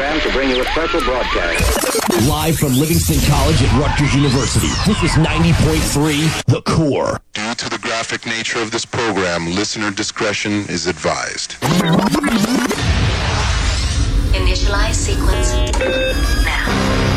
program to bring you a special broadcast. Live from Livingston College at Rutgers University, this is 90.3 The Core. Due to the graphic nature of this program, listener discretion is advised. Initialize sequence now.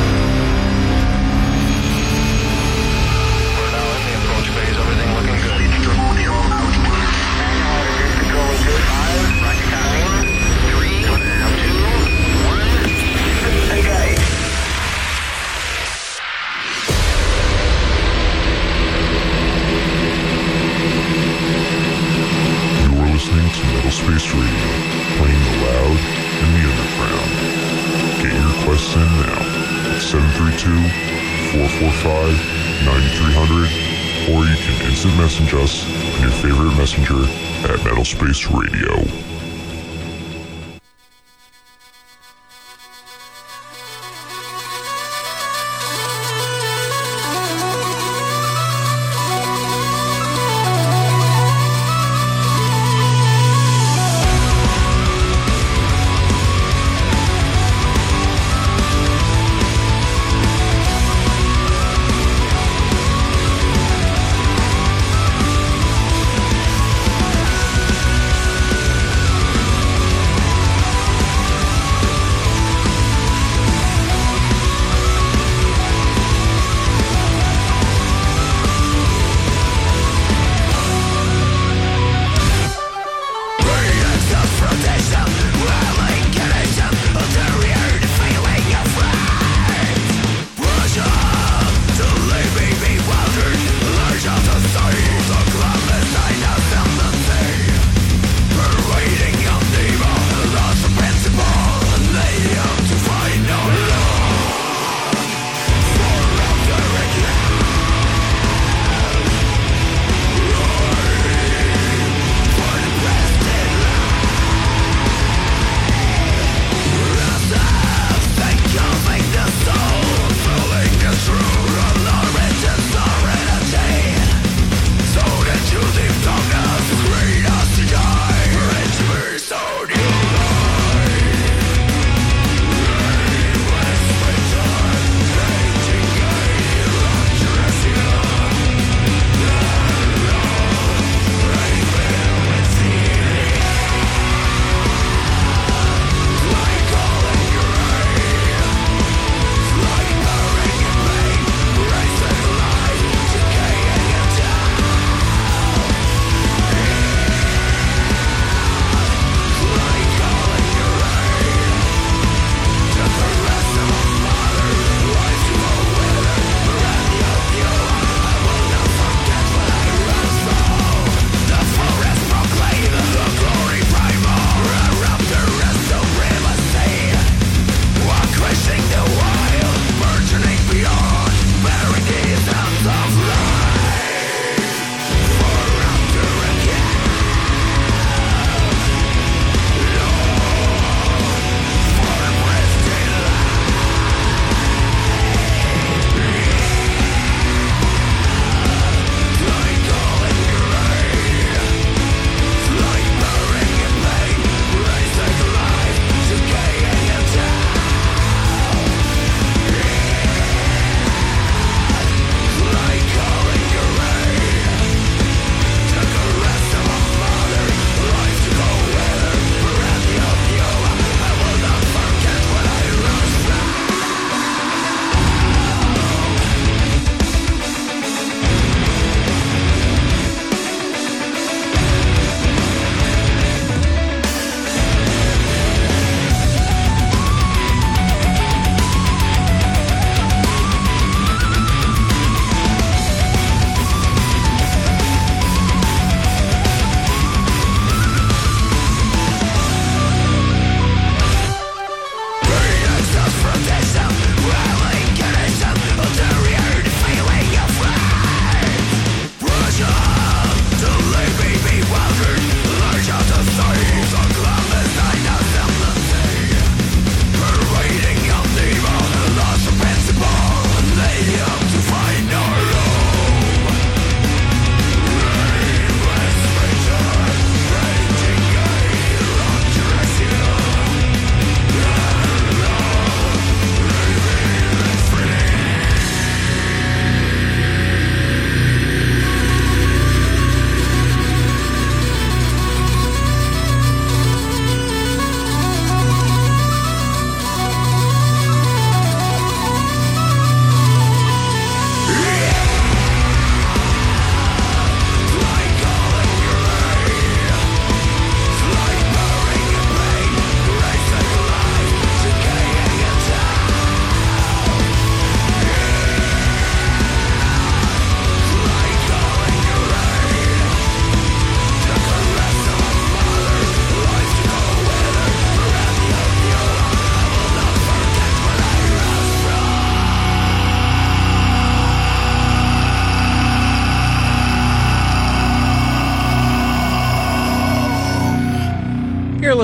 Space Radio, playing the loud and the underground. Get your requests in now at 732-445-9300 or you can instant message us on your favorite messenger at Metal Space Radio.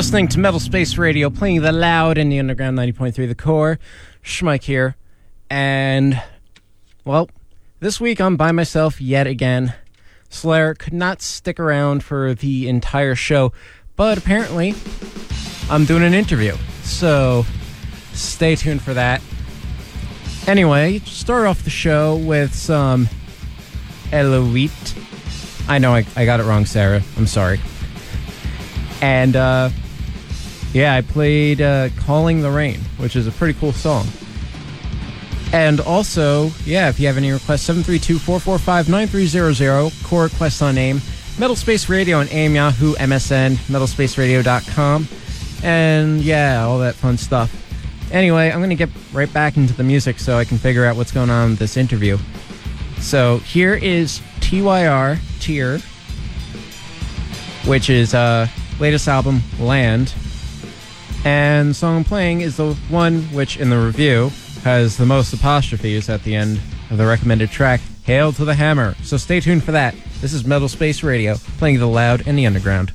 Listening to Metal Space Radio, playing the loud in the underground 90.3 The Core. Schmike here. And, well, this week I'm by myself yet again. Slayer could not stick around for the entire show, but apparently I'm doing an interview. So stay tuned for that. Anyway, start off the show with some Eloite. I know I, I got it wrong, Sarah. I'm sorry. And uh, yeah, I played uh, Calling the Rain, which is a pretty cool song. And also, yeah, if you have any requests, 732 445 9300, core requests on AIM, Metal Space Radio on AIM, Yahoo, MSN, metalspaceradio.com, and yeah, all that fun stuff. Anyway, I'm going to get right back into the music so I can figure out what's going on with this interview. So here is TYR, Tier, which is uh, latest album, Land. And song I'm playing is the one which, in the review, has the most apostrophes at the end of the recommended track, Hail to the Hammer. So stay tuned for that. This is Metal Space Radio, playing the loud and the underground.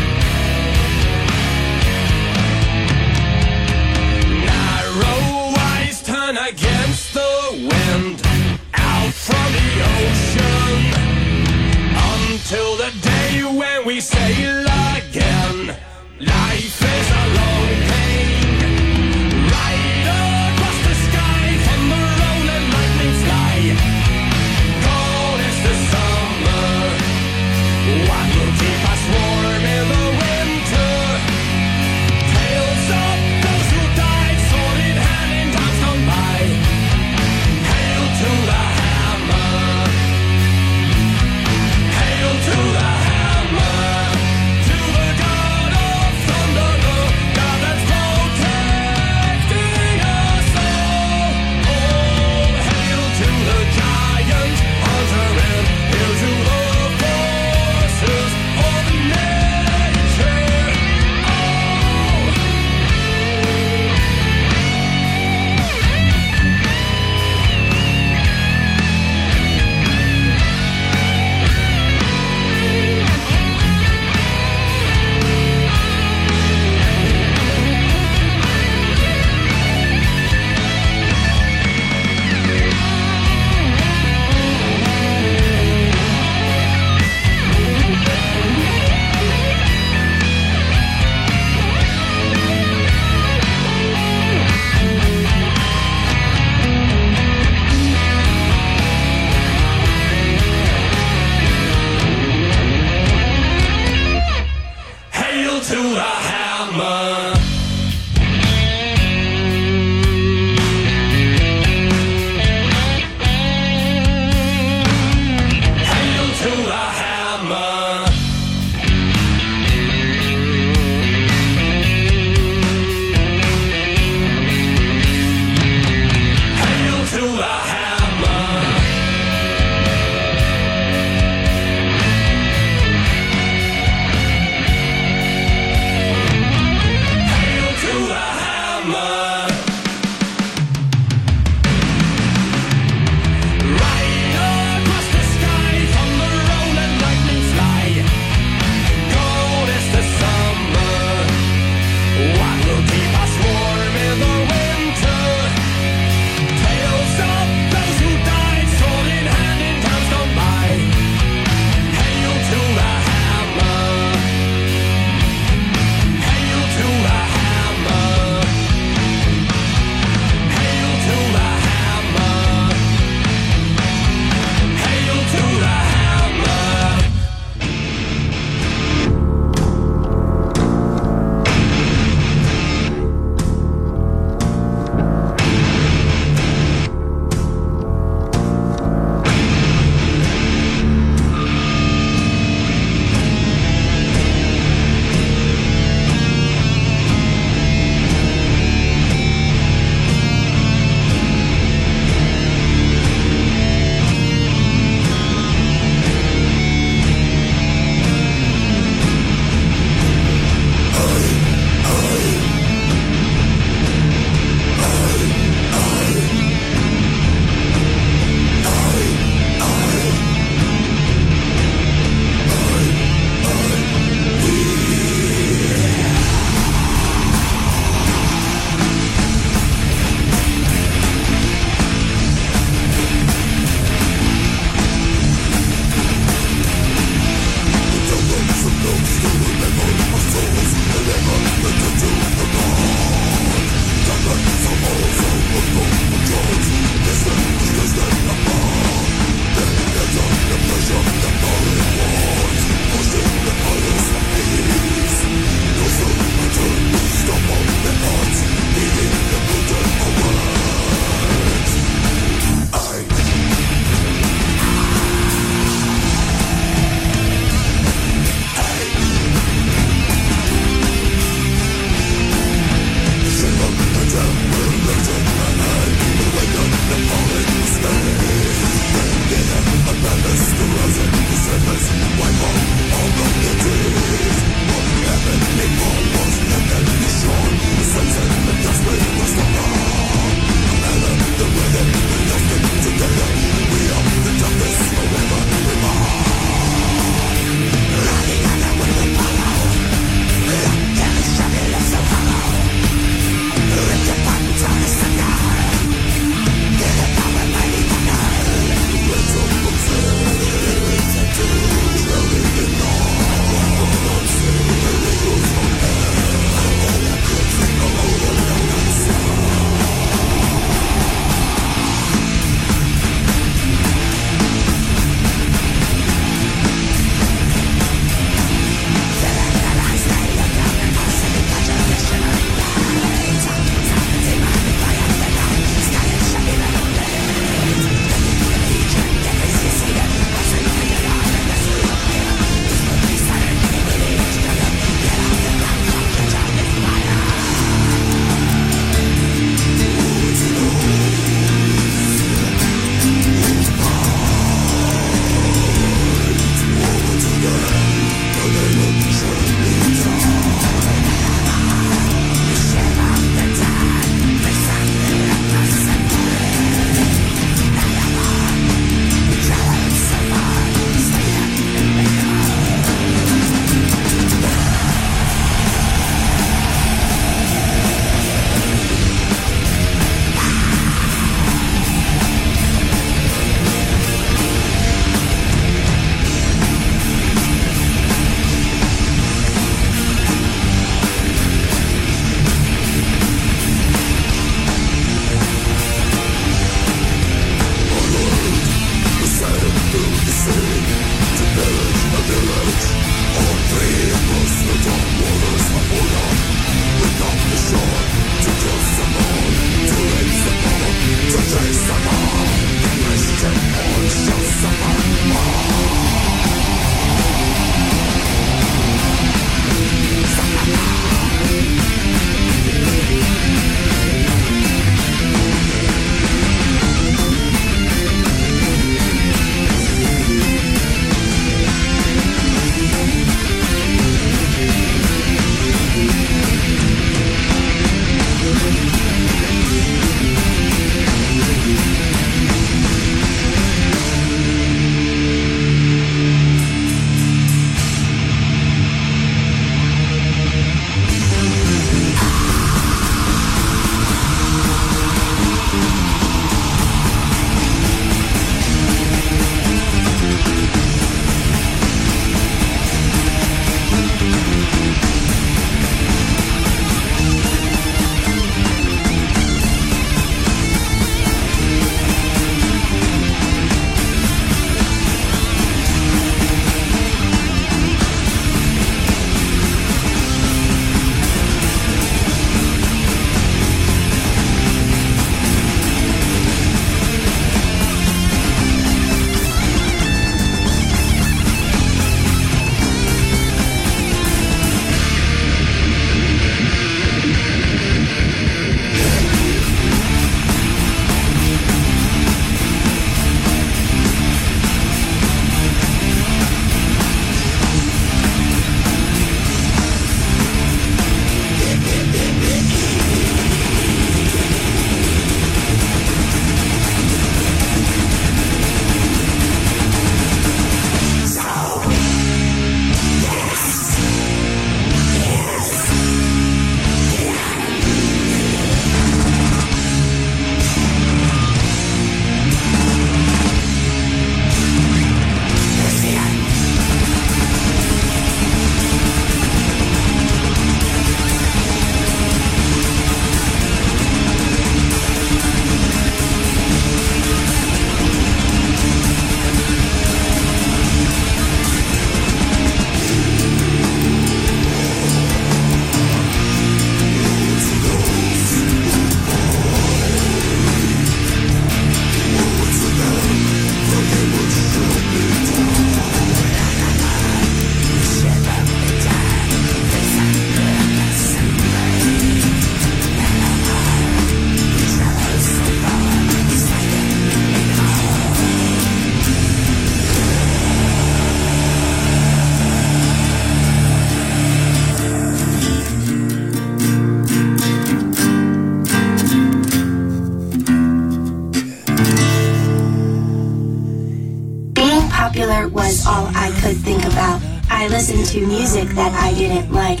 I listened to music that I didn't like,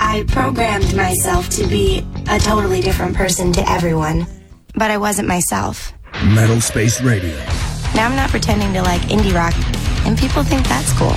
I programmed myself to be a totally different person to everyone. But I wasn't myself. Metal Space Radio. Now I'm not pretending to like indie rock, and people think that's cool.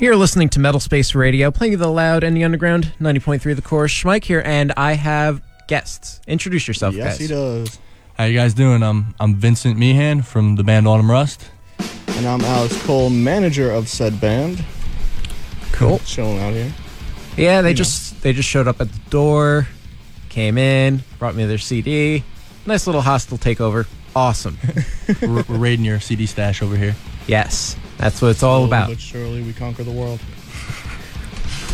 You're listening to Metal Space Radio, playing the loud and the underground, 90.3 the core. Schmike here, and I have guests. Introduce yourself, Yes, guys. he does. How you guys doing? Um, I'm Vincent Meehan from the band Autumn Rust. And I'm Alex Cole, manager of said band. Cool. Chilling out here. Yeah, they You know. just they just showed up at the door, came in, brought me their CD. Nice little hostile takeover. Awesome. We're, we're raiding your CD stash over here. yes, that's what it's all Slowly about. But surely we conquer the world.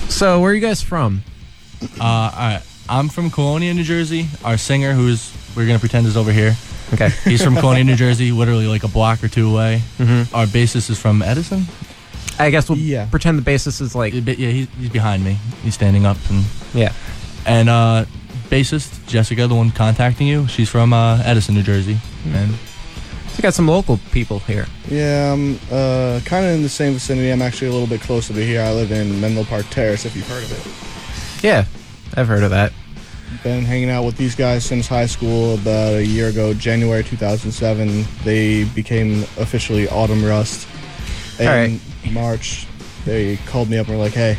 So, where are you guys from? Uh, all right. I'm from Colonia, New Jersey. Our singer, who's we're gonna pretend is over here. Okay. He's from Colonia, New Jersey, literally like a block or two away. Mhm. Our bassist is from Edison. I guess we'll Yeah. pretend the bassist is like bit- Yeah, he's, he's behind me. He's standing up, and yeah. and uh, bassist Jessica, the one contacting you, she's from uh, Edison, New Jersey. And We got some local people here. Yeah, I'm uh, kind of in the same vicinity. I'm actually a little bit closer to here. I live in Menlo Park Terrace, if you've heard of it. Yeah, I've heard of that. Been hanging out with these guys since high school. About a year ago, January 2007, they became officially Autumn Rust. All right. In March, they called me up and were like, "Hey,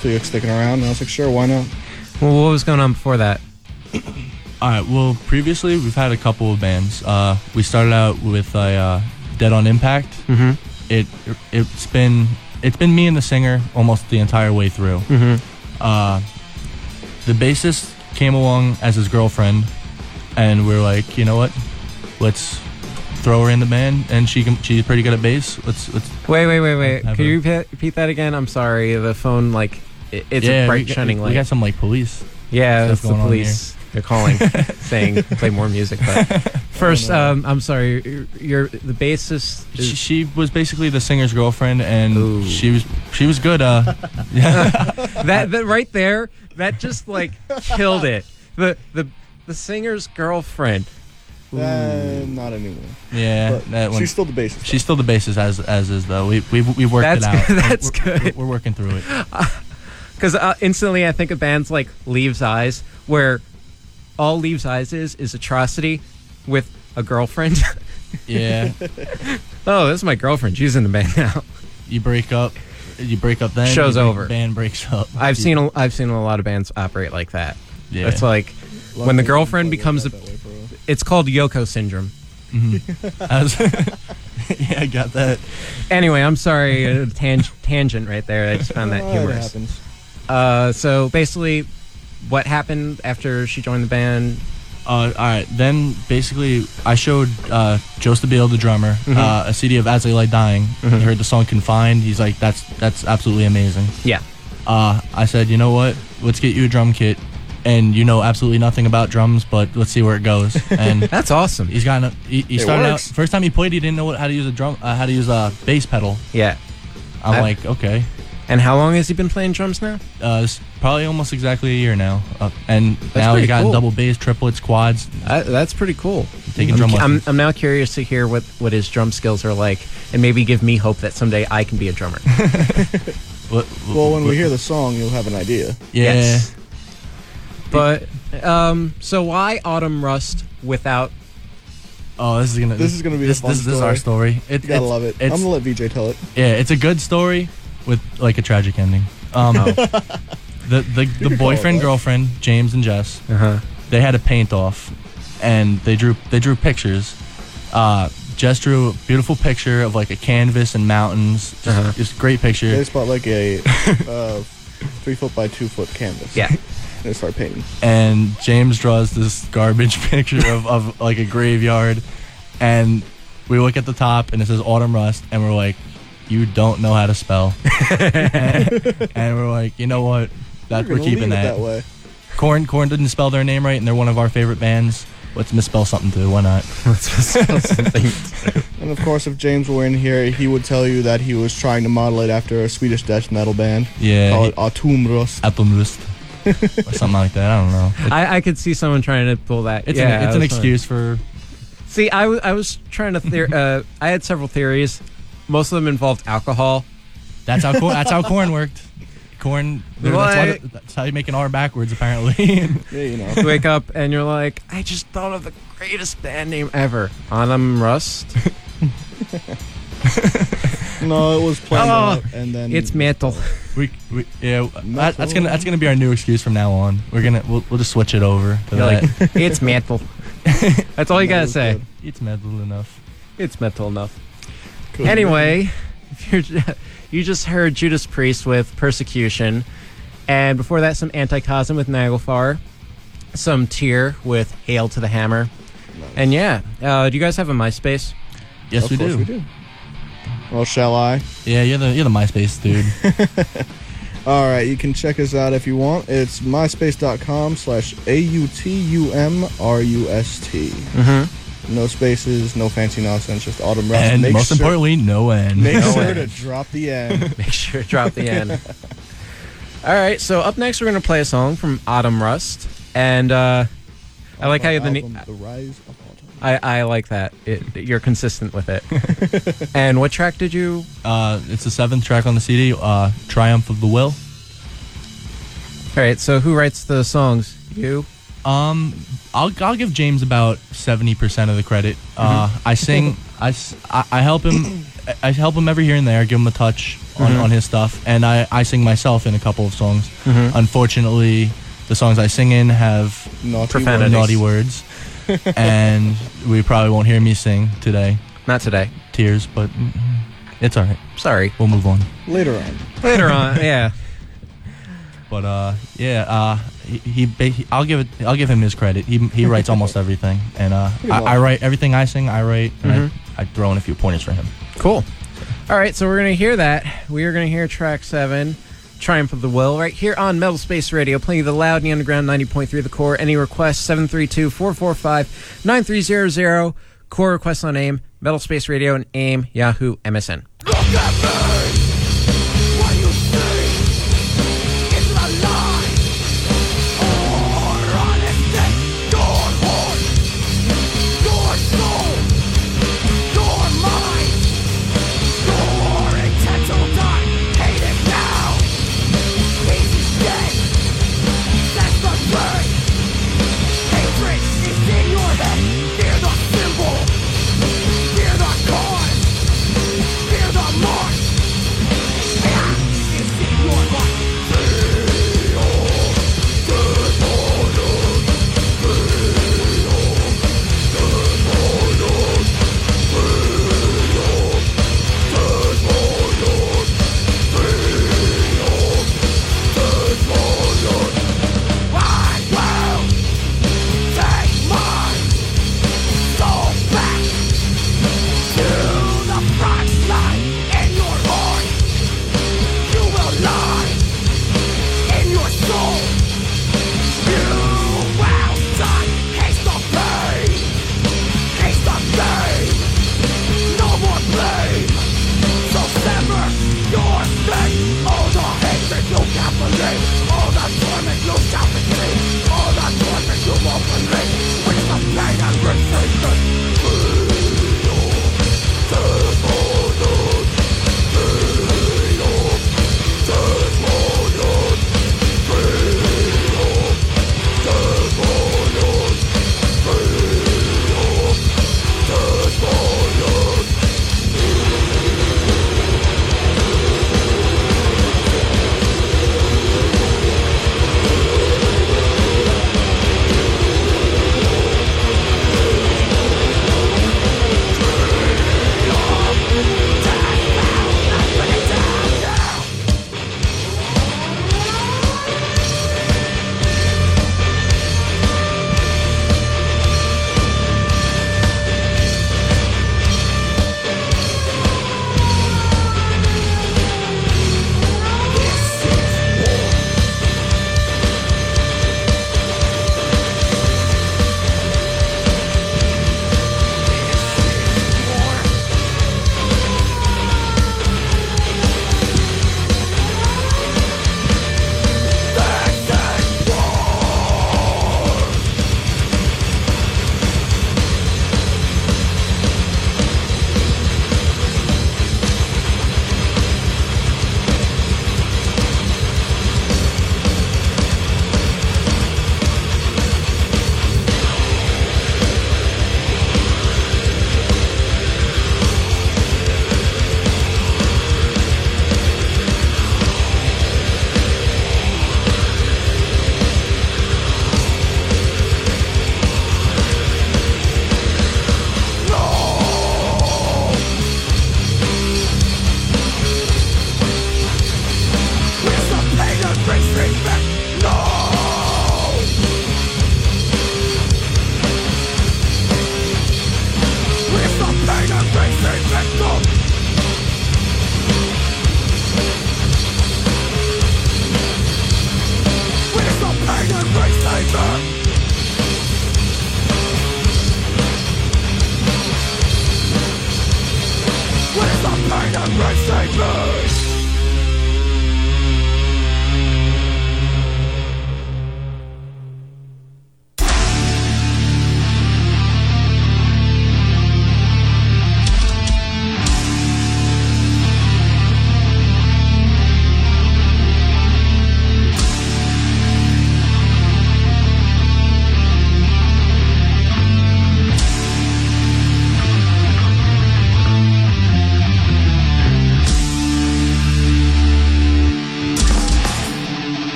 so you're sticking around?" And I was like, "Sure, why not?" Well, what was going on before that? All right. Well, previously we've had a couple of bands. Uh, we started out with a uh, Dead on Impact. Mm-hmm. it it's been it's been me and the singer almost the entire way through. Mm-hmm. Uh, the bassist came along as his girlfriend, and we are like, you know what, let's throw her in the band, and she can she's pretty good at bass. Let's let's Wait, wait, wait, wait. Can a- you repeat, repeat that again? I'm sorry. The phone, like, it, it's yeah, a bright got- shining we, light. We got some like police. yeah, it's the police. They're calling, saying play more music. But first, um, I'm sorry. You're, you're the bassist. She, Is, she was basically the singer's girlfriend, and Ooh. she was she was good. Uh, that, that right there, that just like killed it. The the the singer's girlfriend. Uh, not anymore. yeah, that one. she's still the bassist. She's still the bassist as as is though. We we we worked That's it out. good, that's we're, good. We're, we're working through it. Because uh, instantly I think of bands like Leaves Eyes, where all Leaves Eyes is is atrocity with a girlfriend. Yeah, oh, this is my girlfriend. She's in the band now. you break up. You break up then. Show's break- over. Band breaks up. I've You- seen a, I've seen a lot of bands operate like that. Yeah. It's like when the girlfriend becomes a. That way. It's called Yoko syndrome. I was- yeah, I got that. Anyway, I'm sorry, a tang- tangent right there. I just found that humorous. Uh, so basically, what happened after she joined the band? Uh, all right. Then basically, I showed uh, Joe Stabile, the drummer, Mm-hmm. uh, a CD of As They Lie Dying. He heard the song "Confined." He's like, "That's that's absolutely amazing." Yeah. Uh, I said, "You know what? Let's get you a drum kit." And you know absolutely nothing about drums, but let's see where it goes. And That's awesome. he's gotten. A, he, he started works. out first time he played. He didn't know what, how to use a drum, uh, how to use a bass pedal. Yeah. I'm I- like, okay, And how long has he been playing drums now? uh, it's probably almost exactly a year now, uh, and now pretty he got cool. double bass, triplets, quads. Uh, that's pretty cool. Taking I'm, drum I'm. I'm now curious to hear what, what his drum skills are like, and maybe give me hope that someday I can be a drummer. What- Well, when what- we hear the song, you'll have an idea. yeah. Yes. But um, so why Autumn Rust without? Oh, this is gonna. This is gonna be a this. fun this, this is our story. It, You gotta it's- love it. It's, I'm gonna let VJ tell it. yeah, it's a good story with like a tragic ending. Um, the the, the boyfriend girlfriend James and Jess Uh huh. they had a paint off, and they drew they drew pictures. Uh, Jess drew a beautiful picture of like a canvas and mountains. Just, Uh-huh. just a great picture. They just bought like a uh, three foot by two foot canvas. Yeah. And they start painting. and James draws this garbage picture of, of like a graveyard, and we look at the top and it says Autumn Rust, and we're like, you don't know how to spell, and, and we're like, you know what, that We're we're, keeping leave it that. that way. Korn Korn didn't spell their name right, and they're one of our favorite bands. Let's misspell something too. Why not? And of course, if James were in here, he would tell you that he was trying to model it after a Swedish death metal band. Yeah, Called he- it Autumn Rust. Or something like that. I don't know. It- I, I could see someone trying to pull that. it's yeah, an, it's an was fun. excuse for See, I was trying to. Theor- uh, I had several theories. Most of them involved alcohol. that's how Korn, that's how Korn worked. Korn. That's, why, that's how you make an R backwards, apparently. Yeah, you know. You wake up and you're like, I just thought of the greatest band name ever, Autumn Rust. No, it was planned Oh, out, and then It's metal. We, we yeah. That, that's gonna that's gonna be our new excuse from now on. We're gonna we'll, we'll just switch it over. To You're like, it's metal. That's all you gotta say. good. it's metal enough. It's metal enough. Could Anyway, if you're, you just heard Judas Priest with Persecution, and before that, some Anticosm with Naglfar, some Týr with Hail to the Hammer, and yeah, uh, do you guys have a MySpace? Yes, of we course do. we do. Well, shall I? Yeah, you're the you're the MySpace dude. All right, you can check us out if you want. It's myspace.com slash A-U-T-U-M-R-U-S-T. Mm-hmm. No spaces, no fancy nonsense, just Autumn Rust. and Make most sure, importantly, no end. make No sure end. to drop the end. Make sure to drop the N. All right, so up next, we're going to play a song from Autumn Rust, and uh, I like how you the. Album, The Rise of Autumn. I, I like that. It, you're consistent with it. and what track did you? Uh, it's the seventh track on the CD. Uh, Triumph of the Will. All right. So who writes the songs? You. Um, I'll I'll give James about seventy percent of the credit. Uh, I sing, I, I help him, I help him every here and there, give him a touch on, on his stuff, and I, I sing myself in a couple of songs. Unfortunately, the songs I sing in have Naughty Profanity. words. naughty words, and we probably won't hear me sing today. Not today. Tears, but mm, it's all right. Sorry. We'll move on. Later on. Later on. Yeah. But uh, yeah, uh, he, he, he I'll give it, I'll give him his credit. He he writes almost everything, and uh, I, I write everything I sing. I write, and I, I throw in a few pointers for him. Cool. All right. So we're gonna hear that. We are gonna hear track seven. Triumph of the Will, right here on Metal Space Radio, playing the loud and the underground 90.3 the core. Any requests, 732 445 9300. Core requests on AIM, Metal Space Radio, and AIM, Yahoo, MSN.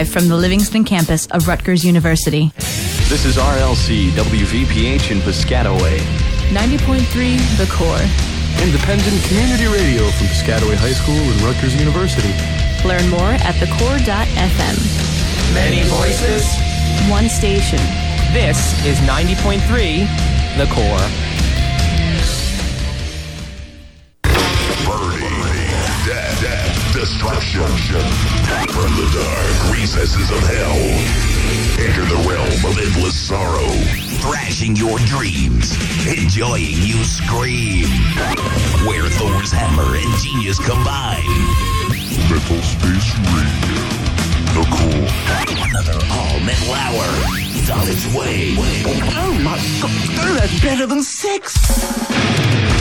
live from the Livingston campus of Rutgers University. This is RLC WVPH in Piscataway. 90.3 The Core. Independent community radio from Piscataway High School and Rutgers University. Learn more at thecore.fm. Many voices, one station. This is 90.3 The Core. Junction. From the dark recesses of hell, enter the realm of endless sorrow, thrashing your dreams, enjoying you scream. Where Thor's hammer and genius combine. Metal Space Radio. The cool. Another all metal hour. It's on its way. Oh my god, that's better than six!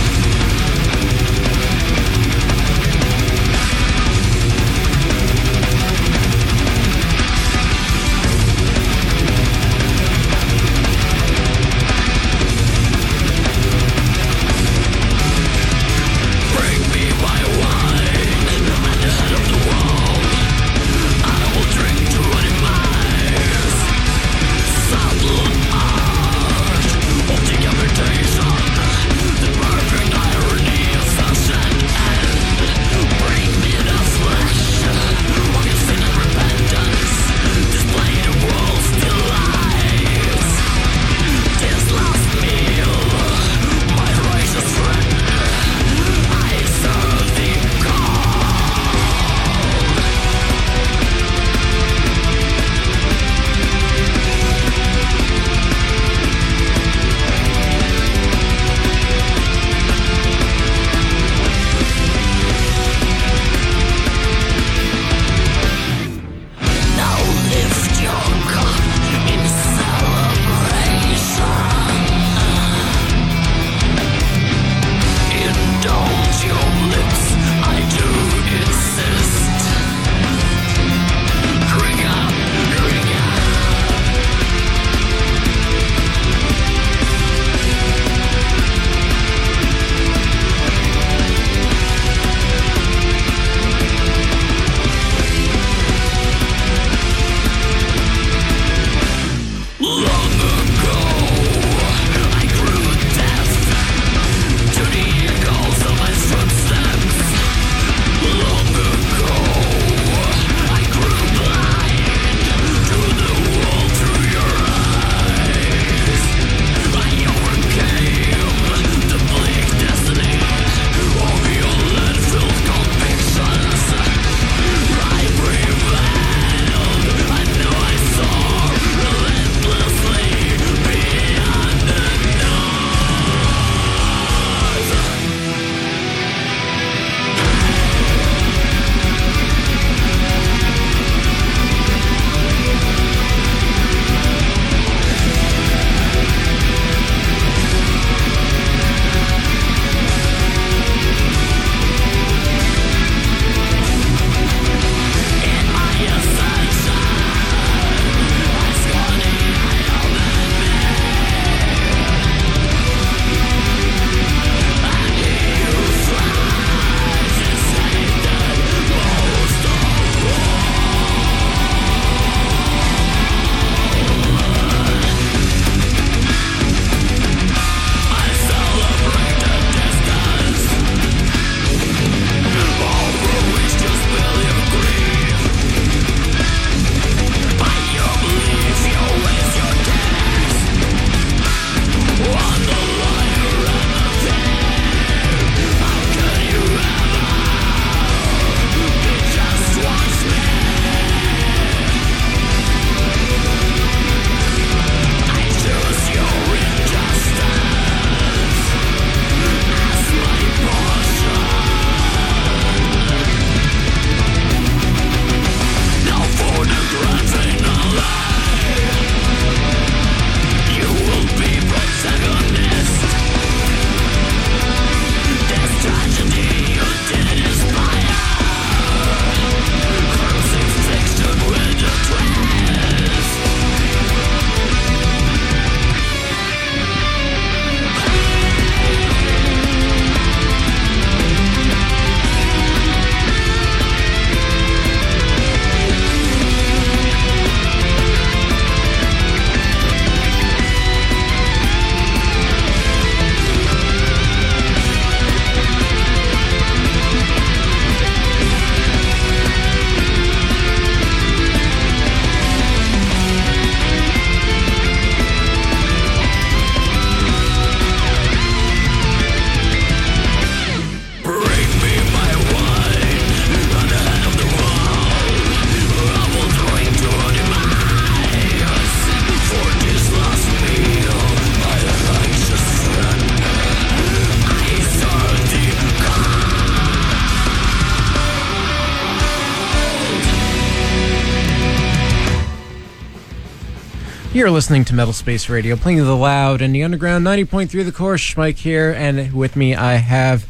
Listening to Metal Space Radio, playing the loud and the underground 90.3 the course. Mike here, and with me I have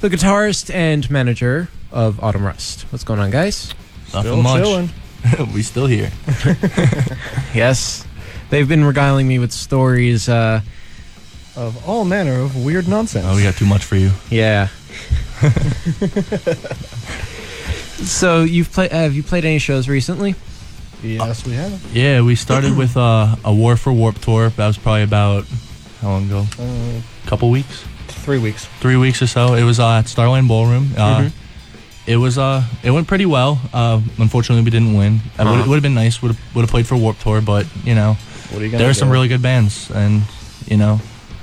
the guitarist and manager of Autumn Rust. What's going on, guys? Nothing much. we still here. yes, they've been regaling me with stories. Uh, Of all manner of weird nonsense. Oh, we got too much for you. yeah. so you've played? Have you played any shows recently? Yes, we have. Yeah, we started with uh, a War for Warped tour. That was probably about how long ago? Uh, couple weeks, three weeks. three weeks or so. It was uh, at Starland Ballroom. Uh, Mhm. It was uh, it went pretty well. Uh, unfortunately, we didn't win. It Uh-huh. would have been nice. Would have would have played for Warped Tour, but you know, you there are some really good bands, and you know,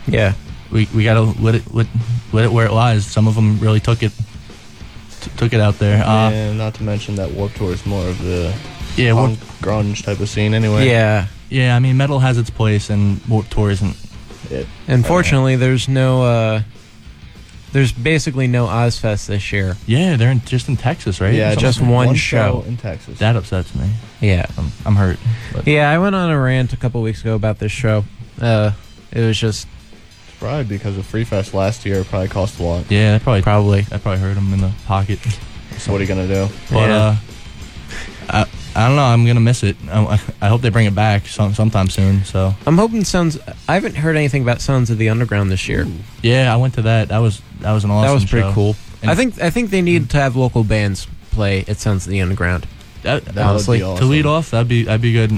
Yeah. we we gotta let it let, let it where it lies. Some of them really took it t- took it out there. Uh, and not to mention that Warped Tour is more of the Yeah, punk, grunge type of scene anyway. Yeah. Yeah, I mean, metal has its place, and Warped Tour isn't. It, Unfortunately, there's no. Uh, there's basically no Ozzfest this year. Yeah, they're in, just in Texas, right? Yeah, Something- just one show. in Texas. That upsets me. Yeah. I'm, I'm hurt. But Yeah, I went on a rant a couple weeks ago about this show. Uh, it was just Probably because of Free Fest last year probably cost a lot. yeah, that probably probably. that probably hurt him in the pocket. So what are you gonna do? But Yeah. uh, I don't know. I'm gonna miss it. I, I hope they bring it back some, sometime soon. So I'm hoping Sounds. I haven't heard anything about Sounds of the Underground this year. yeah, I went to that. That was that was an awesome. that was pretty show. cool. And- I think. I think they need to have local bands play at Sounds of the Underground. That, That Honestly, would be to lead off, that'd be that'd be good.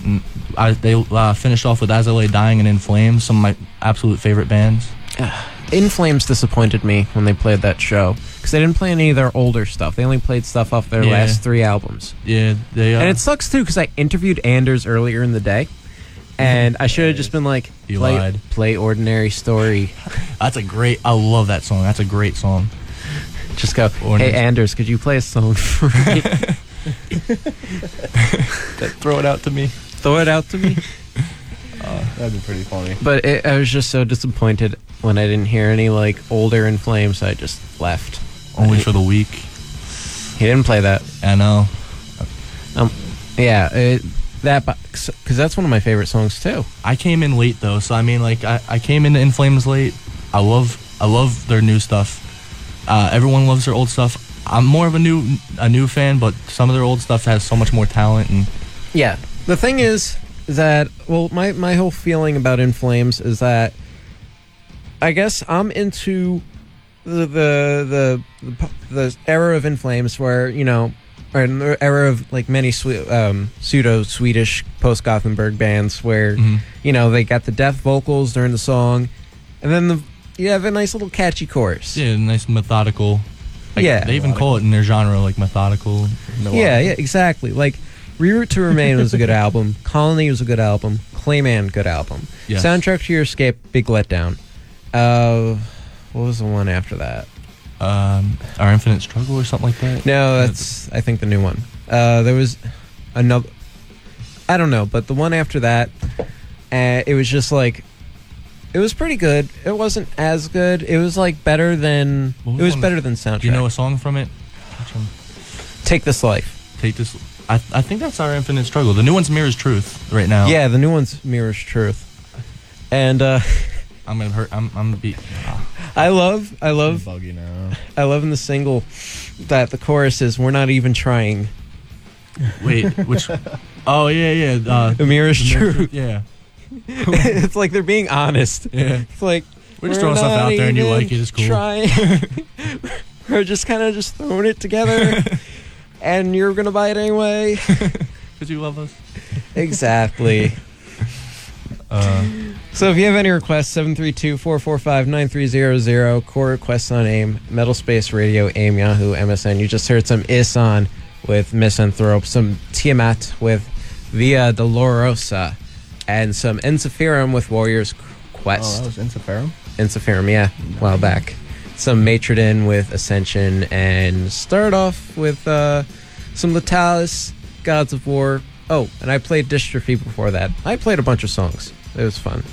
I, they uh, finished off with As I Lay Dying and In Flames, some of my absolute favorite bands. In Flames disappointed me when they played that show because they didn't play any of their older stuff. They only played stuff off their Yeah. last three albums. Yeah, they. Uh, And it sucks too because I interviewed Anders earlier in the day, and I should have just been like, You play, lied. play ordinary story. that's a great. I love that song. That's a great song. Just go, Ordinary. hey Anders, could you play a song for me? Throw it out to me. Throw it out to me. That'd be pretty funny. But it, I was just so disappointed when I didn't hear any like older in flames. I just left. Only I- for the week. he didn't play that. I know. Um, yeah, it, that because that's one of my favorite songs too. I came in late though, so I mean, like, I, I came into In Flames late. I love I love their new stuff. Uh, everyone loves their old stuff. I'm more of a new a new fan, but some of their old stuff has so much more talent and Yeah. The thing is that well, my my whole feeling about In Flames is that I guess I'm into the the the the, era of In Flames where you know. Or in the era of like many um, pseudo Swedish post Gothenburg bands, where Mhm. you know they got the death vocals during the song, and then the you have a nice little catchy chorus. yeah, nice methodical. Like, Yeah. they even call it in their genre like methodical. Yeah, yeah, exactly. Like Reroute to Remain was a good album. Colony was a good album. Clayman, good album. Yes. Soundtrack to Your Escape, big letdown. Uh, what was the one after that? Um, Our Infinite Struggle or something like that. No, that's I think the new one. Uh, there was another. I don't know, but the one after that, uh, it was just like. It was pretty good. It wasn't as good. It was like better than. What it was one- better than soundtrack. Do you know a song from it? Which one? Take this life. Take this. I, I think that's Our Infinite Struggle. The new one's Mirror's Truth right now. Yeah, the new one's Mirror's Truth, and uh, I'm gonna hurt. I'm I'm gonna be. I love, I love, buggy now. I love in the single that the chorus is "We're not even trying." Wait, which? Oh yeah, yeah. Uh, The mirror's the mirror's true. Yeah, it's like they're being honest. yeah. It's like We're just throwing stuff out there and you like it, it's cool. Trying. we're just kind of just throwing it together, and you're gonna buy it anyway. Because you love us. exactly. Uh, So if you have any requests, 732-445-9300, core requests on AIM, Metal Space Radio, AIM, Yahoo, MSN. You just heard some Ihsahn with Misanthrope, some Tiamat with Via Dolorosa, and some Ensiferum with Warrior's Oh, Quest. that was yeah, a while back. Some Matrodin with Ascension, and start off with uh, some Latalis, Gods of War. Oh, and I played Dystrophy before that. I played a bunch of songs. It was fun.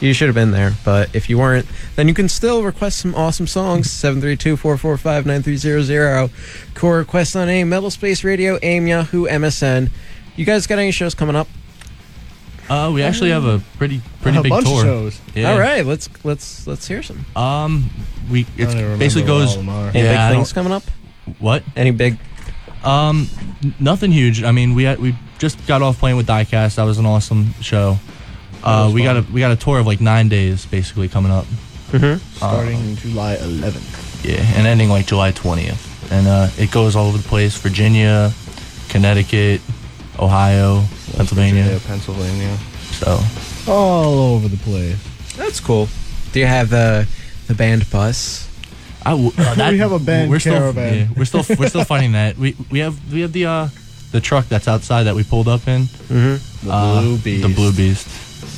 You should have been there, but if you weren't, then you can still request some awesome songs. 732-445-9300. Core requests on AIM, Metal Space Radio, AIM, Yahoo, MSN. You guys got any shows coming up? Uh, we actually have a pretty pretty A big bunch of tour. shows. Yeah. All right, let's let's let's hear some. Um, we it basically goes. all of them are. Any Yeah, big things coming up? What? Any big? Um, nothing huge. I mean, we had, we just got off playing with Diecast. That was an awesome show. Uh, was we got a we got a tour of like nine days basically coming up. Mm-hmm. Starting July 11th. Yeah, and ending like July 20th. And uh, it goes all over the place Virginia, Connecticut, Ohio, Pennsylvania. Virginia, Pennsylvania. So, All over the place. That's cool. Do you have the the band bus? I w- uh, that- We have a band we're still, caravan. yeah, we're still we're still finding that. We we have we have the uh the truck that's outside that we pulled up in. Mm-hmm. The uh, Blue Beast. The Blue Beast.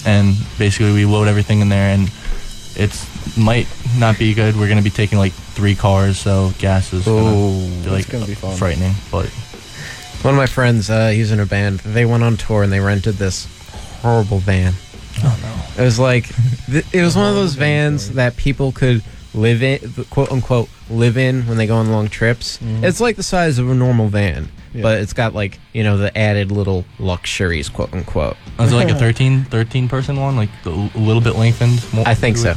And basically we load everything in there and it's might not be good. We're gonna be taking like three cars, so gas is gonna be like it's gonna be fun. frightening. But One of my friends, uh, he's in a band. They went on tour and they rented this horrible van. oh no. It was like, th- it was one of those vans that people could live in, quote unquote, live in when they go on long trips. It's like the size of a normal van, Yeah. but it's got like, you know, the added little luxuries, quote unquote. Was it like a 13, 13 person one? Like a a little bit lengthened? More- I think so.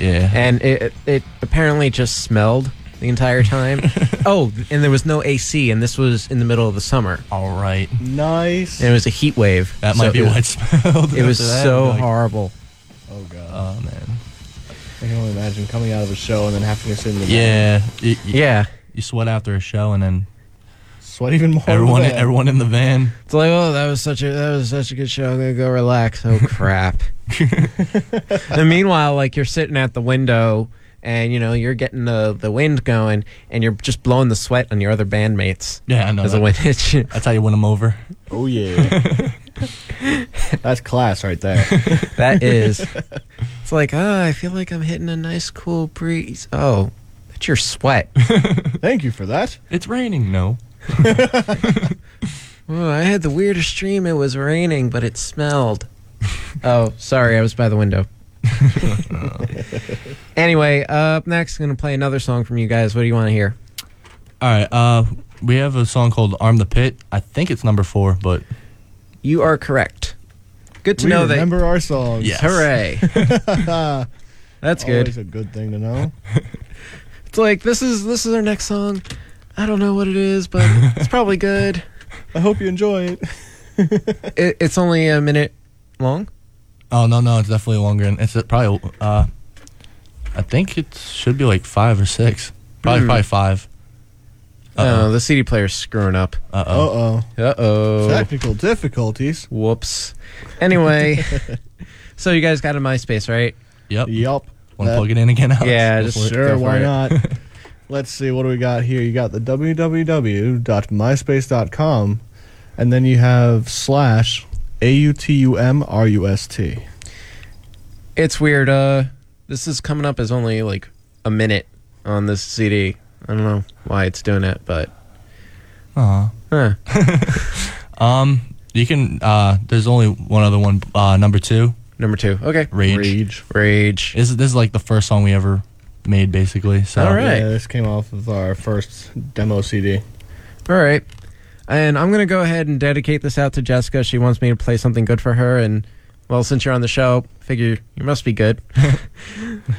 Yeah. And it, it apparently just smelled the entire time. oh, and there was no AC, and this was in the middle of the summer. All right. Nice. And it was a heat wave. That So might be it, why it smelled. It was so Like, horrible. Oh, God. Oh man. I can only imagine coming out of a show and then having to sit in the. Yeah. You, you- Yeah. You sweat after a show and then Sweat even more. everyone van. everyone in the van. It's like, oh, that was such a that was such a good show. I'm gonna go relax. Oh crap. and meanwhile, like you're sitting at the window and you know you're getting the the wind going and you're just blowing the sweat on your other bandmates Yeah, I know. as a wind hits you. That's how you win them over. Oh, yeah. That's class right there. That is. It's like, oh, I feel like I'm hitting a nice cool breeze. Oh, that's your sweat. Thank you for that. It's raining. No. Oh, I had the weirdest dream. It was raining, but it smelled. oh, sorry, I was by the window. anyway, uh, up next, I'm gonna play another song from you guys. What do you want to hear? All right. Uh, we have a song called "Arm the Pit." I think it's number four, but You are correct. Good to we know remember our songs. Yes. Hooray! That's good. Always a good thing to know. It's like this is this is our next song. I don't know what it is, but it's probably good. I hope you enjoy it. It, it's only a minute long. oh no, no, it's definitely longer. And it's probably uh, I think it should be like five or six. Probably Hmm. probably five. Oh, the CD player's screwing up. Uh Uh oh. Uh oh. Technical difficulties. Whoops. Anyway, so you guys got a MySpace, right? Yep. Yep. Want to That- plug it in again? Alex? Yeah, just. Sure, why not? Let's see, what do we got here? You got the www.myspace.com, and then you have slash A U T U M R U S T. It's weird. Uh, this is coming up as only like a minute on this CD. I don't know why it's doing it, but Aw. huh. Um, you can. Uh, there's only one other one. Uh, number two, Number two. Okay. Rage. Rage. Rage. This is this is like the first song we ever made, basically. So All right. Yeah, this came off of our first demo CD. All right. And I'm going to go ahead and dedicate this out to Jessica. She wants me to play something good for her. And, well, since you're on the show, figure you must be good. this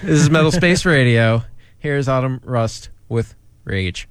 is Metal Space Radio. Here's Autumn Rust with Rage.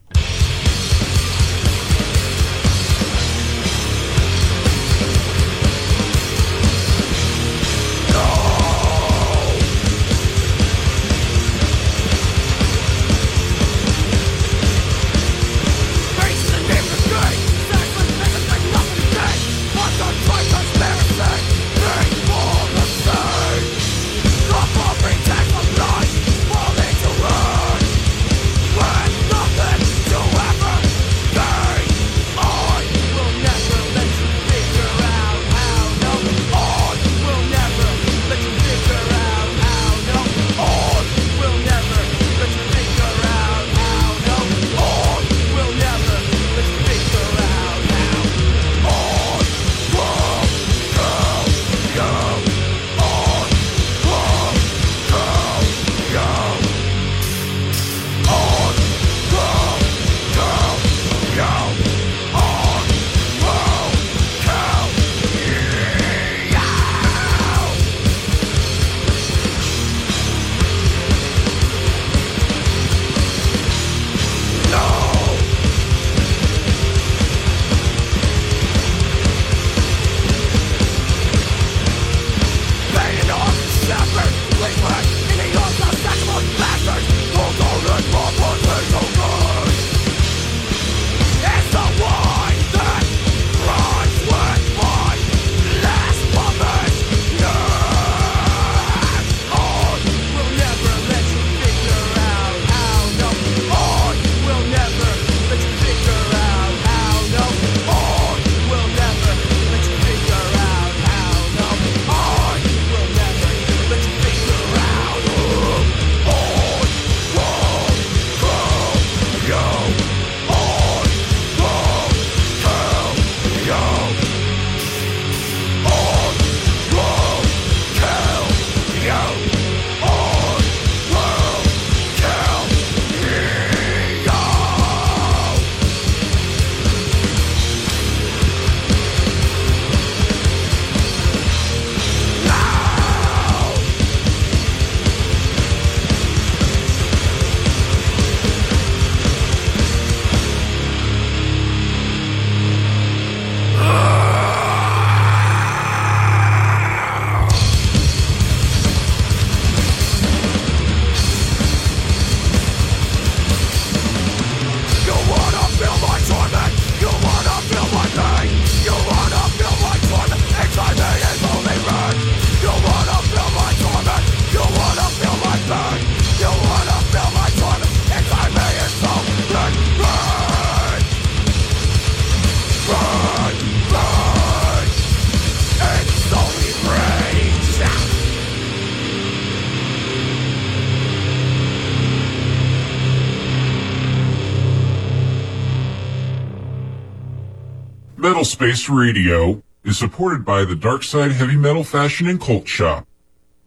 Space Radio is supported by the Darkside Heavy Metal Fashion and Cult Shop.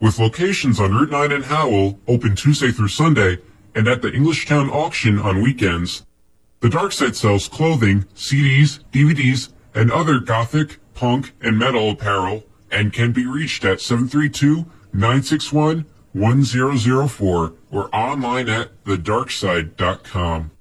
With locations on Route 9 in Howell, open Tuesday through Sunday, and at the Englishtown auction on weekends. The Darkside sells clothing, CDs, DVDs, and other gothic, punk, and metal apparel, and can be reached at 732-961-1004 or online at thedarkside.com.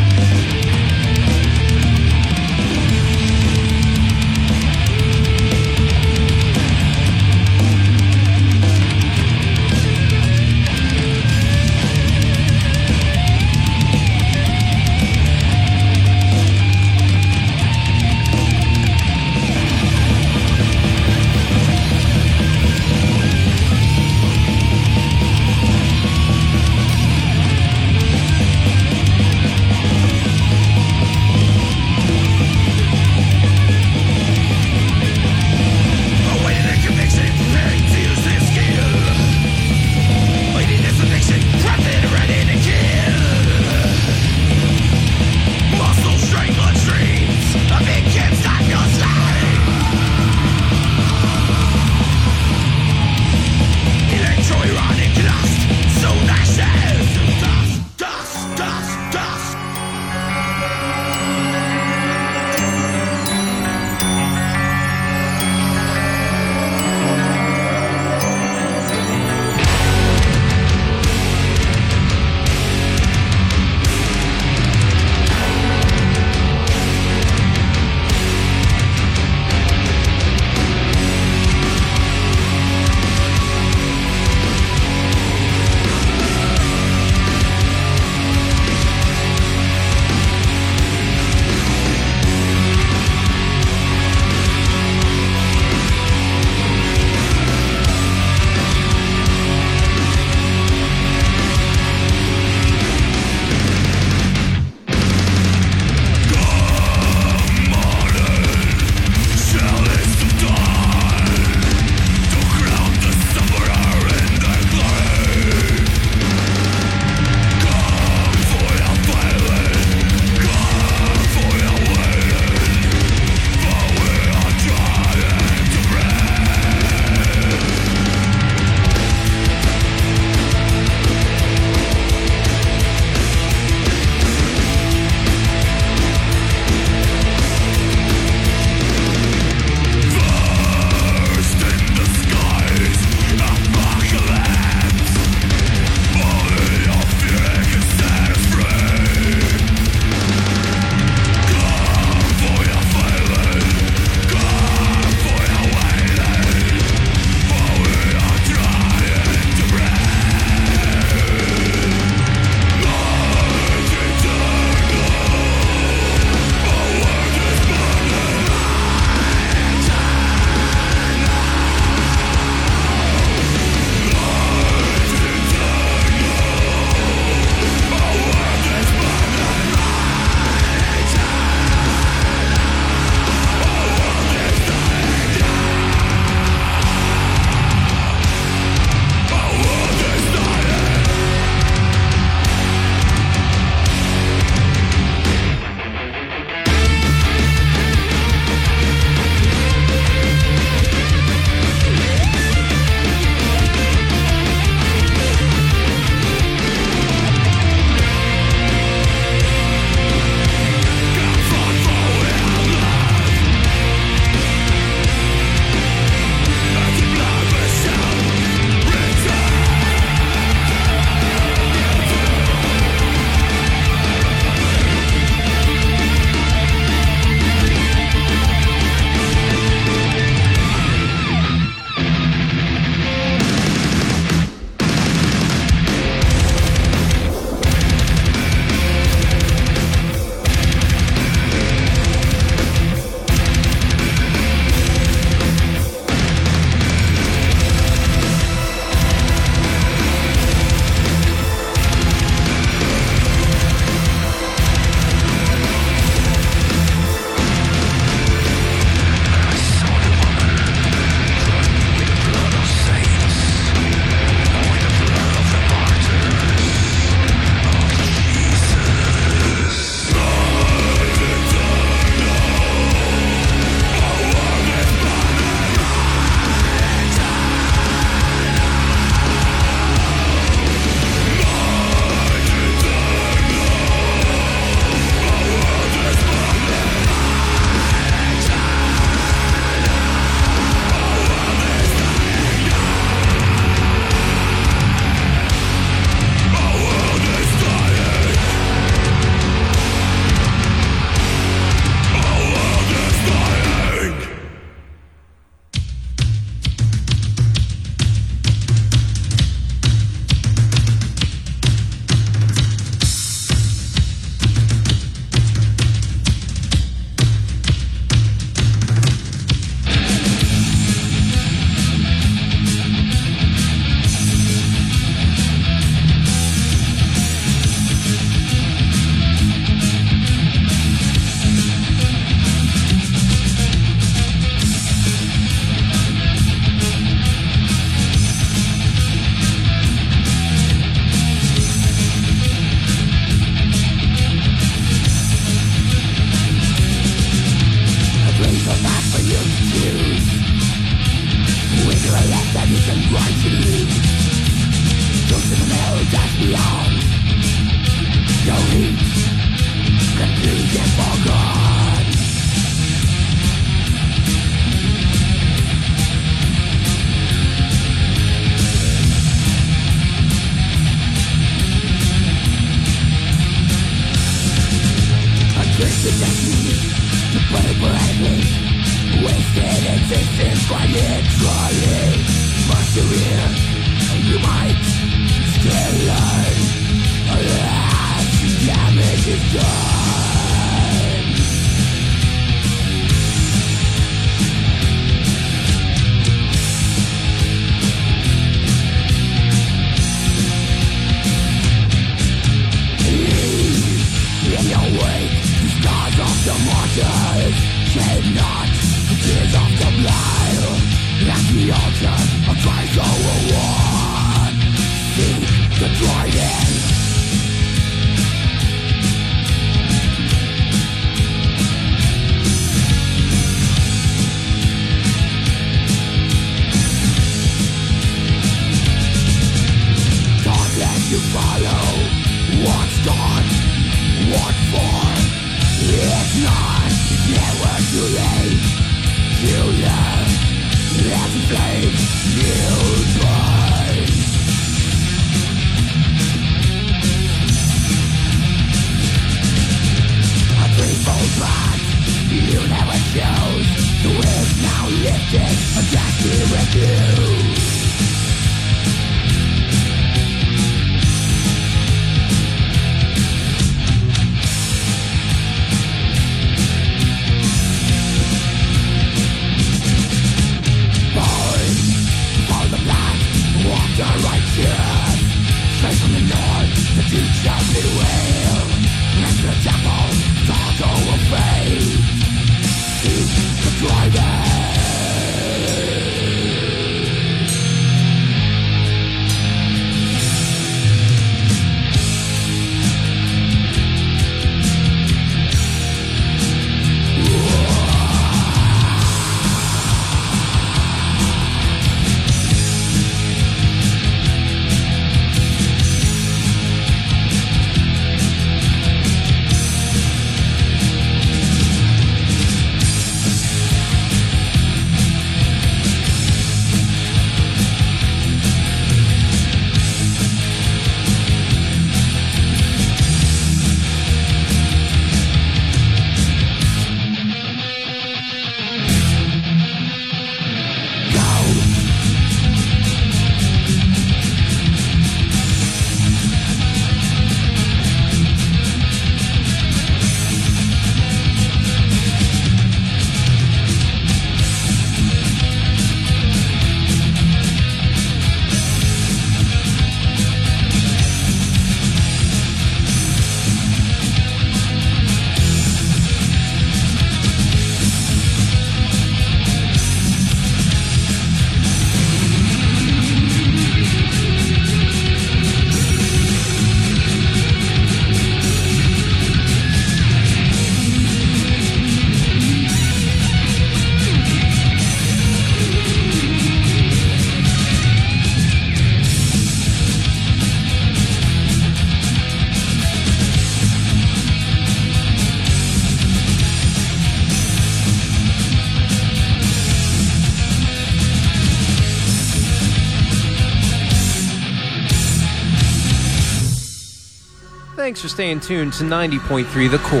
Thanks for staying tuned to 90.3 The Core.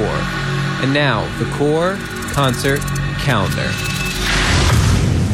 And now, The Core Concert Calendar.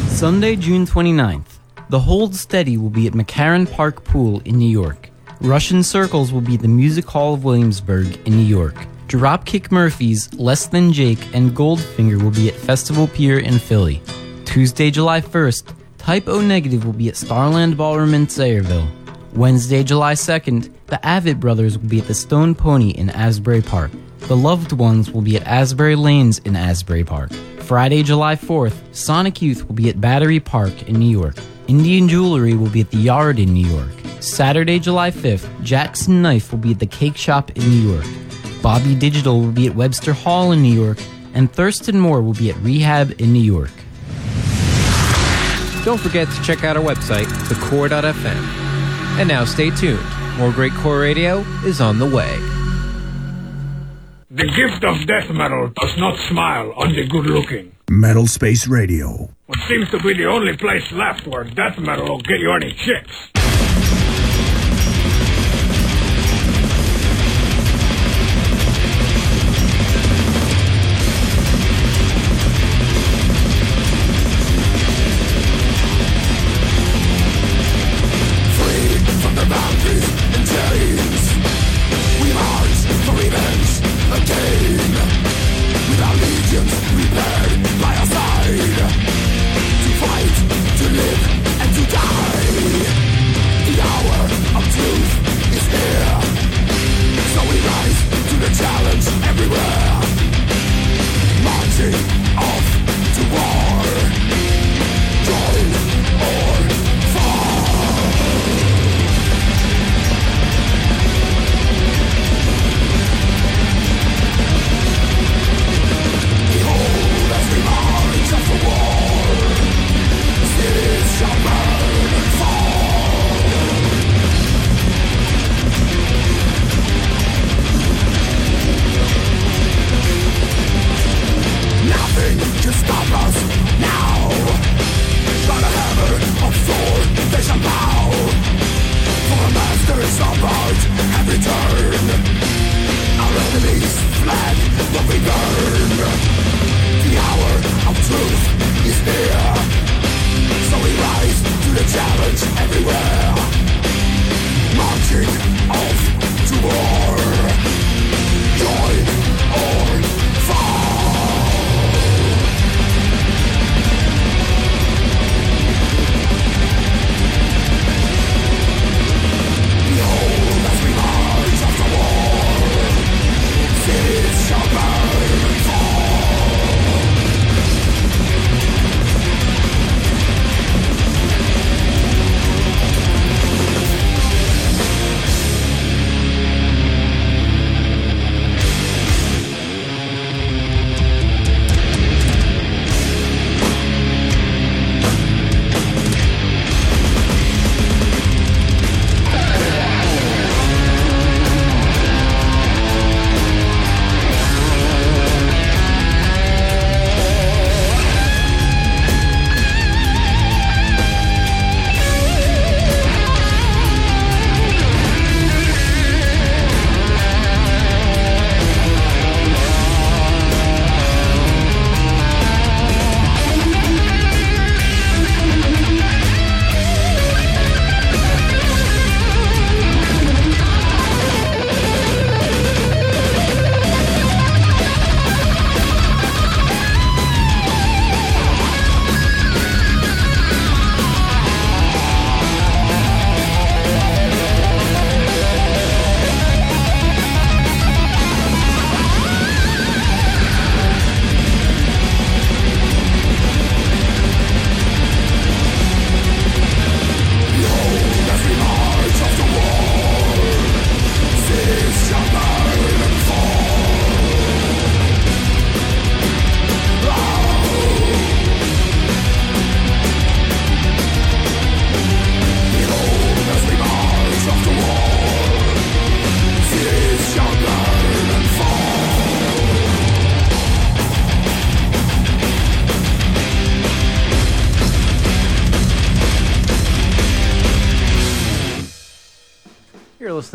Sunday, June 29th. The Hold Steady will be at McCarran Park Pool in New York. Russian Circles will be at the Music Hall of Williamsburg in New York. Dropkick Murphys, Less Than Jake, and Goldfinger will be at Festival Pier in Philly. Tuesday, July 1st, Type O Negative will be at Starland Ballroom in Sayreville. Wednesday, July 2nd, the Avett Brothers will be at the Stone Pony in Asbury Park. The Loved Ones will be at Asbury Lanes in Asbury Park. Friday, July 4th, Sonic Youth will be at Battery Park in New York. Indian Jewelry will be at the Yard in New York. Saturday, July 5th, Jackson Knife will be at the Cake Shop in New York. Bobby Digital will be at Webster Hall in New York. And Thurston Moore will be at Rehab in New York. Don't forget to check out our website, thecore.fm. And now stay tuned. More great core radio is on the way. The gift of death metal does not smile on the good looking. Metal Space Radio. What seems to be the only place left where death metal will get you any chicks.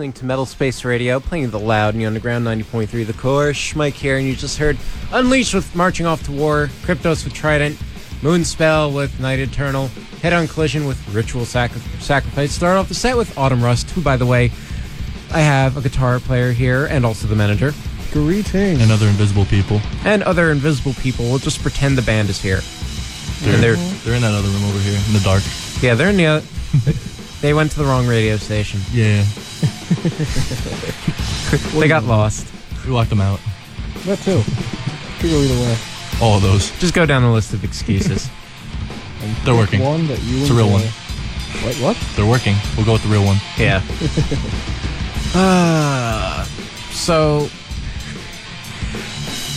Listening to Metal Space Radio, playing the loud in the underground 90.3 The Core. Schmike here, and you just heard Unleashed with Marching Off to War, Cryptos with Trident, Moonspell with Night Eternal, Head on Collision with Ritual Sacri- Sacrifice. Start off the set with Autumn Rust, who, by the way, I have a guitar player here and also the manager. Greetings. And other invisible people. And other invisible people. We'll just pretend the band is here. They're, And they're, they're in that other room over here in the dark. yeah, they're in the. oth- they went to the wrong radio station. Yeah. They got lost. We locked them out. That too. Could go either way. All of those. Just go down the list of excuses. They're working. One that you It's a real one. enjoy. What? What? They're working. We'll go with the real one. Yeah. Uh, so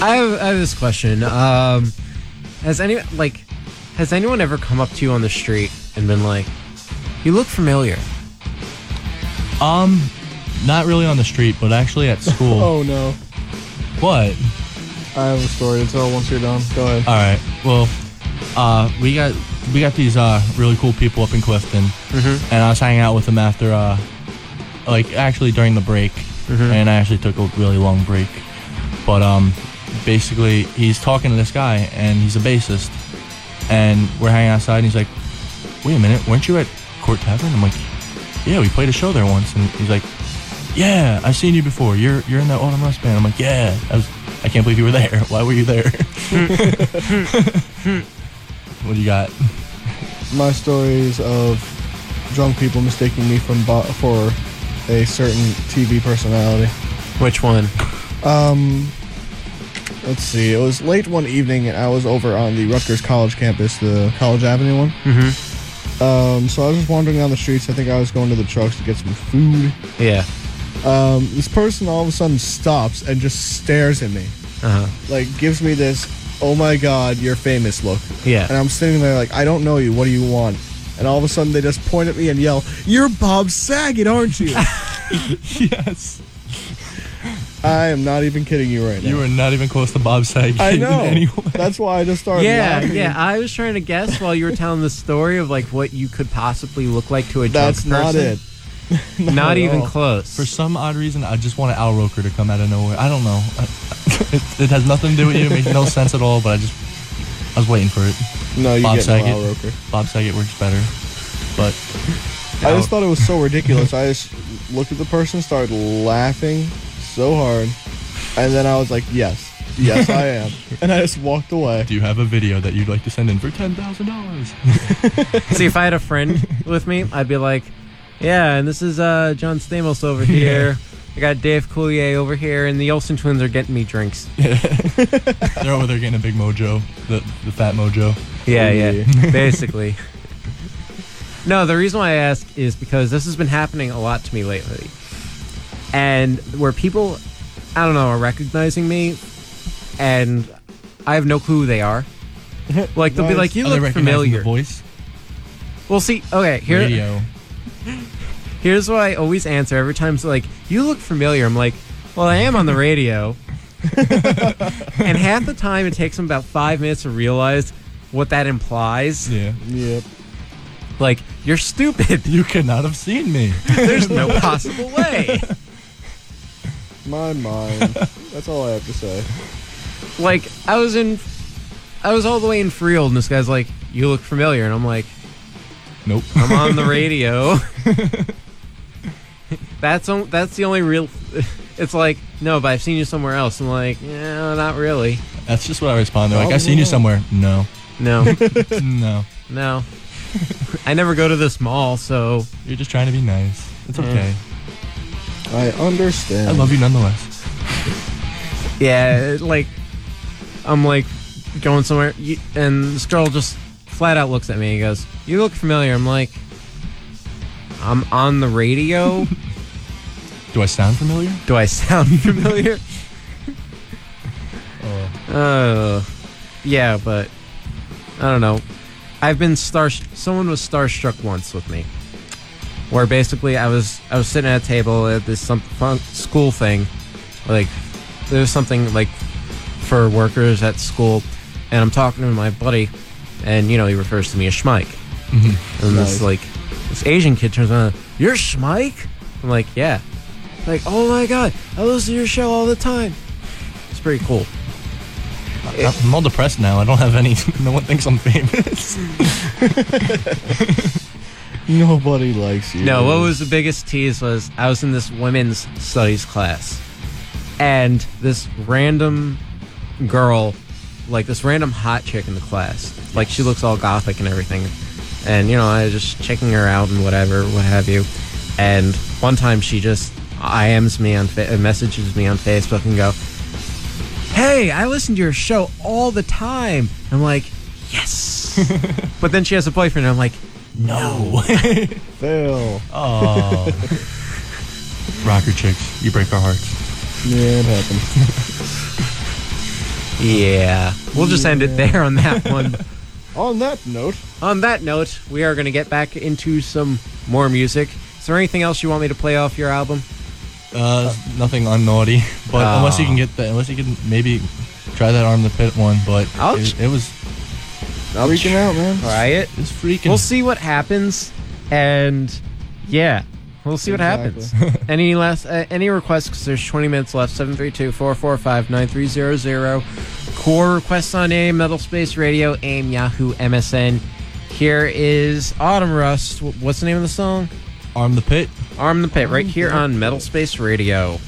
I have, I have this question. Um, has any like has anyone ever come up to you on the street and been like, "You look familiar"? Um, not really on the street, but actually at school. Oh no. What? I have a story to tell once you're done. Go ahead. All right. Well, uh, we got we got these uh really cool people up in Clifton, Mhm. and I was hanging out with them after uh, like actually during the break, Mhm. and I actually took a really long break, but um, basically he's talking to this guy, and he's a bassist, and we're hanging outside, and he's like, "Wait a minute, weren't you at Court Tavern?" I'm like, "Yeah, we played a show there once," and he's like, "Yeah, I've seen you before. You're you're in that Autumn Rust band." I'm like, "Yeah." I was. I can't believe you were there. Why were you there? what do you got? My stories of drunk people mistaking me from bo- for a certain TV personality. Which one? Um, let's see. It was late one evening, and I was over on the Rutgers College campus, the College Avenue one. Mm-hmm. Um, so I was just wandering down the streets. I think I was going to the trucks to get some food. Yeah. Um, this person all of a sudden stops and just stares at me. Uh huh. Like, gives me this, oh my god, you're famous look. Yeah. And I'm sitting there like, I don't know you. What do you want? And all of a sudden they just point at me and yell, You're Bob Saget, aren't you? yes. I am not even kidding you right now. You were not even close to Bob Saget. I in know. any way. That's why I just started Yeah, laughing. yeah. I was trying to guess while you were telling the story of like what you could possibly look like to a drunk That's not it. Not at even all. close. For some odd reason, I just wanted Al Roker to come out of nowhere. I don't know. I, it, it has nothing to do with you. It makes no sense at all. But I just, I was waiting for it. No, you Bob get no Al Roker. Bob Saget works better. But I just thought it was so ridiculous. I just looked at the person, started laughing so hard, and then I was like, "Yes, yes, I am," and I just walked away. do you have a video that you'd like to send in for ten thousand dollars? See, if I had a friend with me, I'd be like, "Yeah, and this is uh, John Stamos over here. I got Dave Coulier over here, and the Olsen twins are getting me drinks." They're over there getting a big mojo, the the fat mojo. Yeah, yeah, basically. No, the reason why I ask is because this has been happening a lot to me lately, and where people, I don't know, are recognizing me, and I have no clue who they are. Like they'll be Nice. like, "You Are they look recognizing familiar." the voice? Well, see, okay, here, Radio. Here's what I always answer every time. So like, you look familiar. I'm like, well, I am on the radio, and half the time it takes them about five minutes to realize what that implies. Yeah. Yep. Like, you're stupid. You could not have seen me. There's no possible way. My mind. That's all I have to say. Like, I was in, I was all the way in Freehold, and this guy's like, "You look familiar," and I'm like, Nope. I'm on the radio. that's on, that's the only real. It's like, no, but I've seen you somewhere else. I'm like, yeah, not really. That's just what I respond. They're like, Oh, I've seen you oh. somewhere. No. No, no. no. I never go to this mall, so You're just trying to be nice. It's okay. I understand. I love you nonetheless. yeah, it, like, I'm like going somewhere, you, and this girl just flat out looks at me and goes, "You look familiar." I'm like, I'm on the radio. Do I sound familiar? Do I sound familiar? Oh. Uh, yeah, but I don't know. I've been star. Someone was starstruck once with me, where basically I was I was sitting at a table at this some fun school thing, like there was something like for workers at school, and I'm talking to my buddy, and you know he refers to me as Schmike, Mhm. and Nice. this like this Asian kid turns around, "You're Schmike?" I'm like, "Yeah." Like, oh my god, I listen to your show all the time. It's pretty cool. I- I'm all depressed now. I don't have any. No one thinks I'm famous. Nobody likes you. No, what was the biggest tease was I was in this women's studies class, and this random girl, like this random hot chick in the class, like she looks all gothic and everything, and you know I was just checking her out and whatever, what have you, and one time she just IMs me on fa- uh, messages me on Facebook and go, "Hey, I listen to your show all the time." I'm like, "Yes," but then she has a boyfriend. And I'm like, no. Fail. oh. Rocker chicks, you break our hearts. Yeah, it happened. Yeah. We'll just end it there on that one. On that note, on that note, we are going to get back into some more music. Is there anything else you want me to play off your album? Uh, nothing unnaughty, but unless you can get that, unless you can maybe try that arm the pit one, but I'll it, ch- it was freaking out, man. Try it. it's freaking. We'll see what happens, and yeah, we'll see what happens. any last uh, any requests? Because there's 20 minutes left. 732-445-9300. Core requests on AIM, Metal Space Radio, AIM, Yahoo, MSN. Here is Autumn Rust. What's the name of the song? arm the pit. Arm the Pit, right here on Metal Space Radio.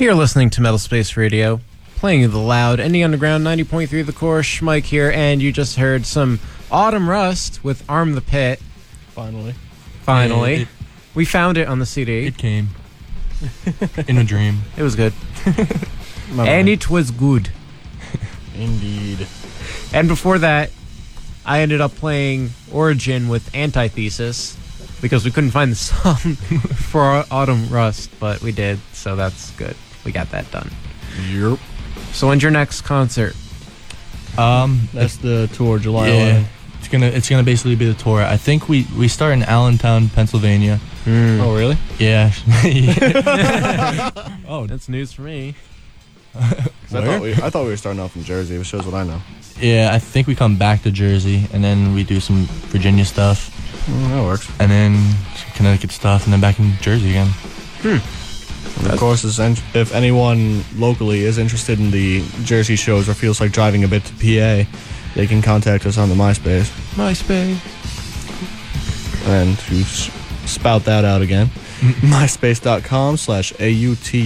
You're listening to Metal Space Radio, playing the loud, Indie Underground 90.3 The Core, Schmike here, and you just heard some Autumn Rust with Arm the Pit. Finally. Finally. It- we found it on the CD. It came in a dream. It was good. And it was good. Indeed. And before that, I ended up playing Origin with Antithesis because we couldn't find the song for Autumn Rust, but we did, so that's good. We got that done. Yep. So when's your next concert? Um, That's the tour, July yeah, 11th. it's gonna it's gonna basically be the tour. I think we we start in Allentown, Pennsylvania. Oh, really? Yeah. oh, that's news for me. I, Where? thought we, I thought we were starting off in Jersey. It shows what I know. yeah, I think we come back to Jersey and then we do some Virginia stuff. Mm, that works. And then Connecticut stuff and then back in Jersey again. And of course, if anyone locally is interested in the Jersey shows or feels like driving a bit to PA, they can contact us on the MySpace. MySpace. And to spout that out again, myspace.com slash A-U-T-U-M-R-U-S-T.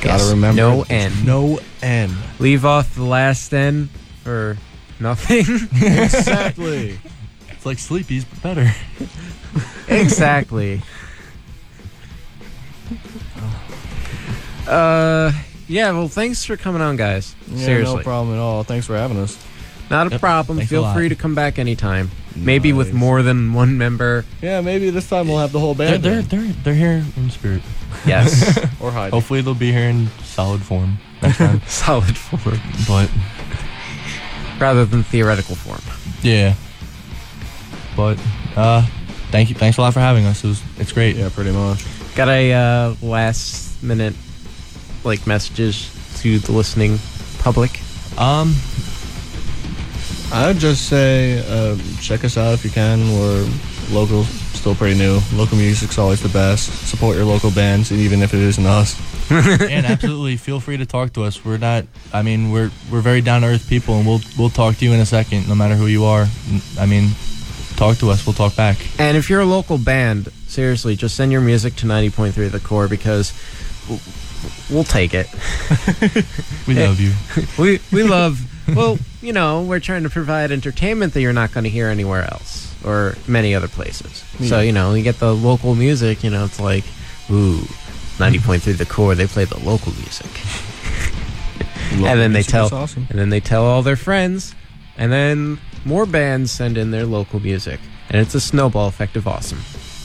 Gotta Yes, remember. no N. No N. Leave off the last N or nothing. exactly. It's like Sleepy's, but better. exactly. Uh, yeah. Well, thanks for coming on, guys. Yeah, Seriously, no problem at all. Thanks for having us. not a Yep, problem. thanks Feel lot. free to come back anytime. Maybe with more than one member. Yeah, maybe this time we'll have the whole They're, band. they're, they're, they're here in spirit. Yes, or hiding. Hopefully they'll be here in solid form next time. solid form but rather than theoretical form. yeah. But uh thank you thanks a lot for having us. It was it's great. Yeah, pretty much. Got a uh, last minute like messages to the listening public. Um I'd just say uh, check us out if you can. We're local, still pretty new. Local music's always the best. Support your local bands, even if it isn't us. and absolutely feel free to talk to us. We're not I mean, we're we're very down to earth people and we'll we'll talk to you in a second, no matter who you are. I mean, talk to us, we'll talk back. And if you're a local band, seriously, just send your music to 90.3 The Core because we'll, take it. We love you. we we love. Well, you know, we're trying to provide entertainment that you're not going to hear anywhere else or many other places. So you know, you get the local music. You know, it's like, ooh, 90.3 The Core. They play the local music, Local and then they tell, awesome. and then they tell all their friends, and then more bands send in their local music, and it's a snowball effect of awesome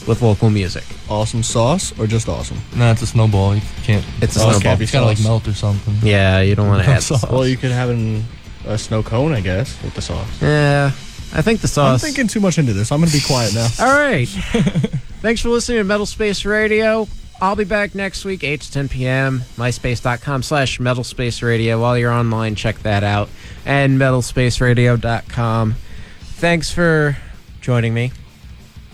with local music. Awesome sauce or just awesome? No, it's a snowball. You can't It's a Oh, snowball. can't be it's gotta like melt or something. Yeah, you don't want to add Sauce. sauce. Well, you could have an, a snow cone, I guess, with the sauce. Yeah, I think the sauce. I'm thinking too much into this. I'm going to be quiet now. All right. Thanks for listening to Metal Space Radio. I'll be back next week, 8 to 10 p.m. MySpace.com slash Metal Space Radio. While you're online, check that out. And MetalSpaceRadio.com. Thanks for joining me.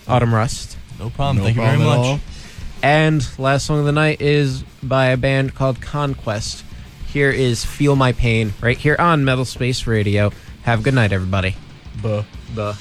Autumn Rust. No problem. No Thank you very at much. all. And last song of the night is by a band called Conquest. Here is Feel My Pain right here on Metal Space Radio. Have a good night, everybody. Buh. Buh.